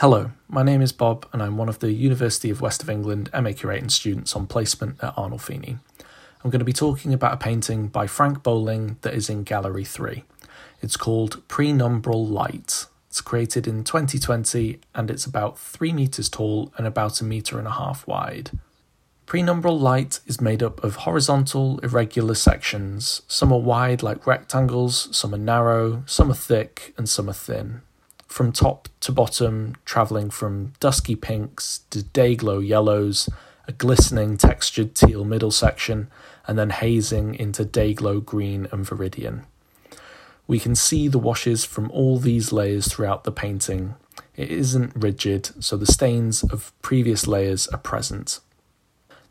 Hello, my name is Bob, and I'm one of the University of West of England MA curating students on placement at Arnolfini. I'm going to be talking about a painting by Frank Bowling that is in Gallery 3. It's called Prenumbral Light. It's created in 2020 and it's about 3 metres tall and about a metre and a half wide. Prenumbral light is made up of horizontal, irregular sections. Some are wide like rectangles, some are narrow, some are thick, and some are thin. From top to bottom, travelling from dusky pinks to day glow yellows, a glistening textured teal middle section, and then hazing into day glow green and viridian. We can see the washes from all these layers throughout the painting. It isn't rigid, so the stains of previous layers are present.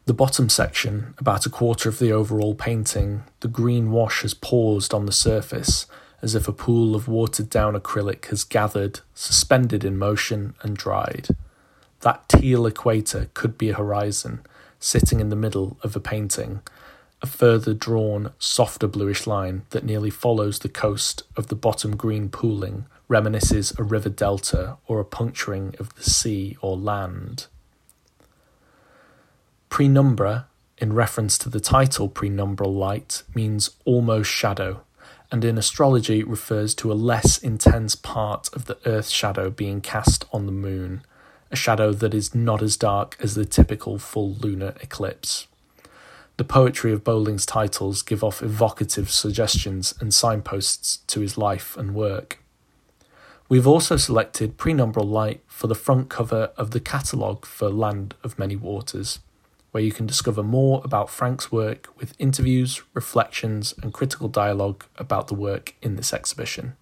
The bottom section, about a quarter of the overall painting, the green wash has paused on the surface, as if a pool of watered down acrylic has gathered, suspended in motion, and dried. That teal equator could be a horizon, sitting in the middle of a painting, a further drawn, softer bluish line that nearly follows the coast of the bottom green pooling reminisces a river delta or a puncturing of the sea or land. Prenumbra, in reference to the title prenumbral light, means almost shadow, and in astrology refers to a less intense part of the Earth's shadow being cast on the moon, a shadow that is not as dark as the typical full lunar eclipse. The poetry of Bowling's titles give off evocative suggestions and signposts to his life and work. We've also selected Prenumbral Light for the front cover of the catalogue for Land of Many Waters where you can discover more about Frank's work with interviews, reflections, and critical dialogue about the work in this exhibition.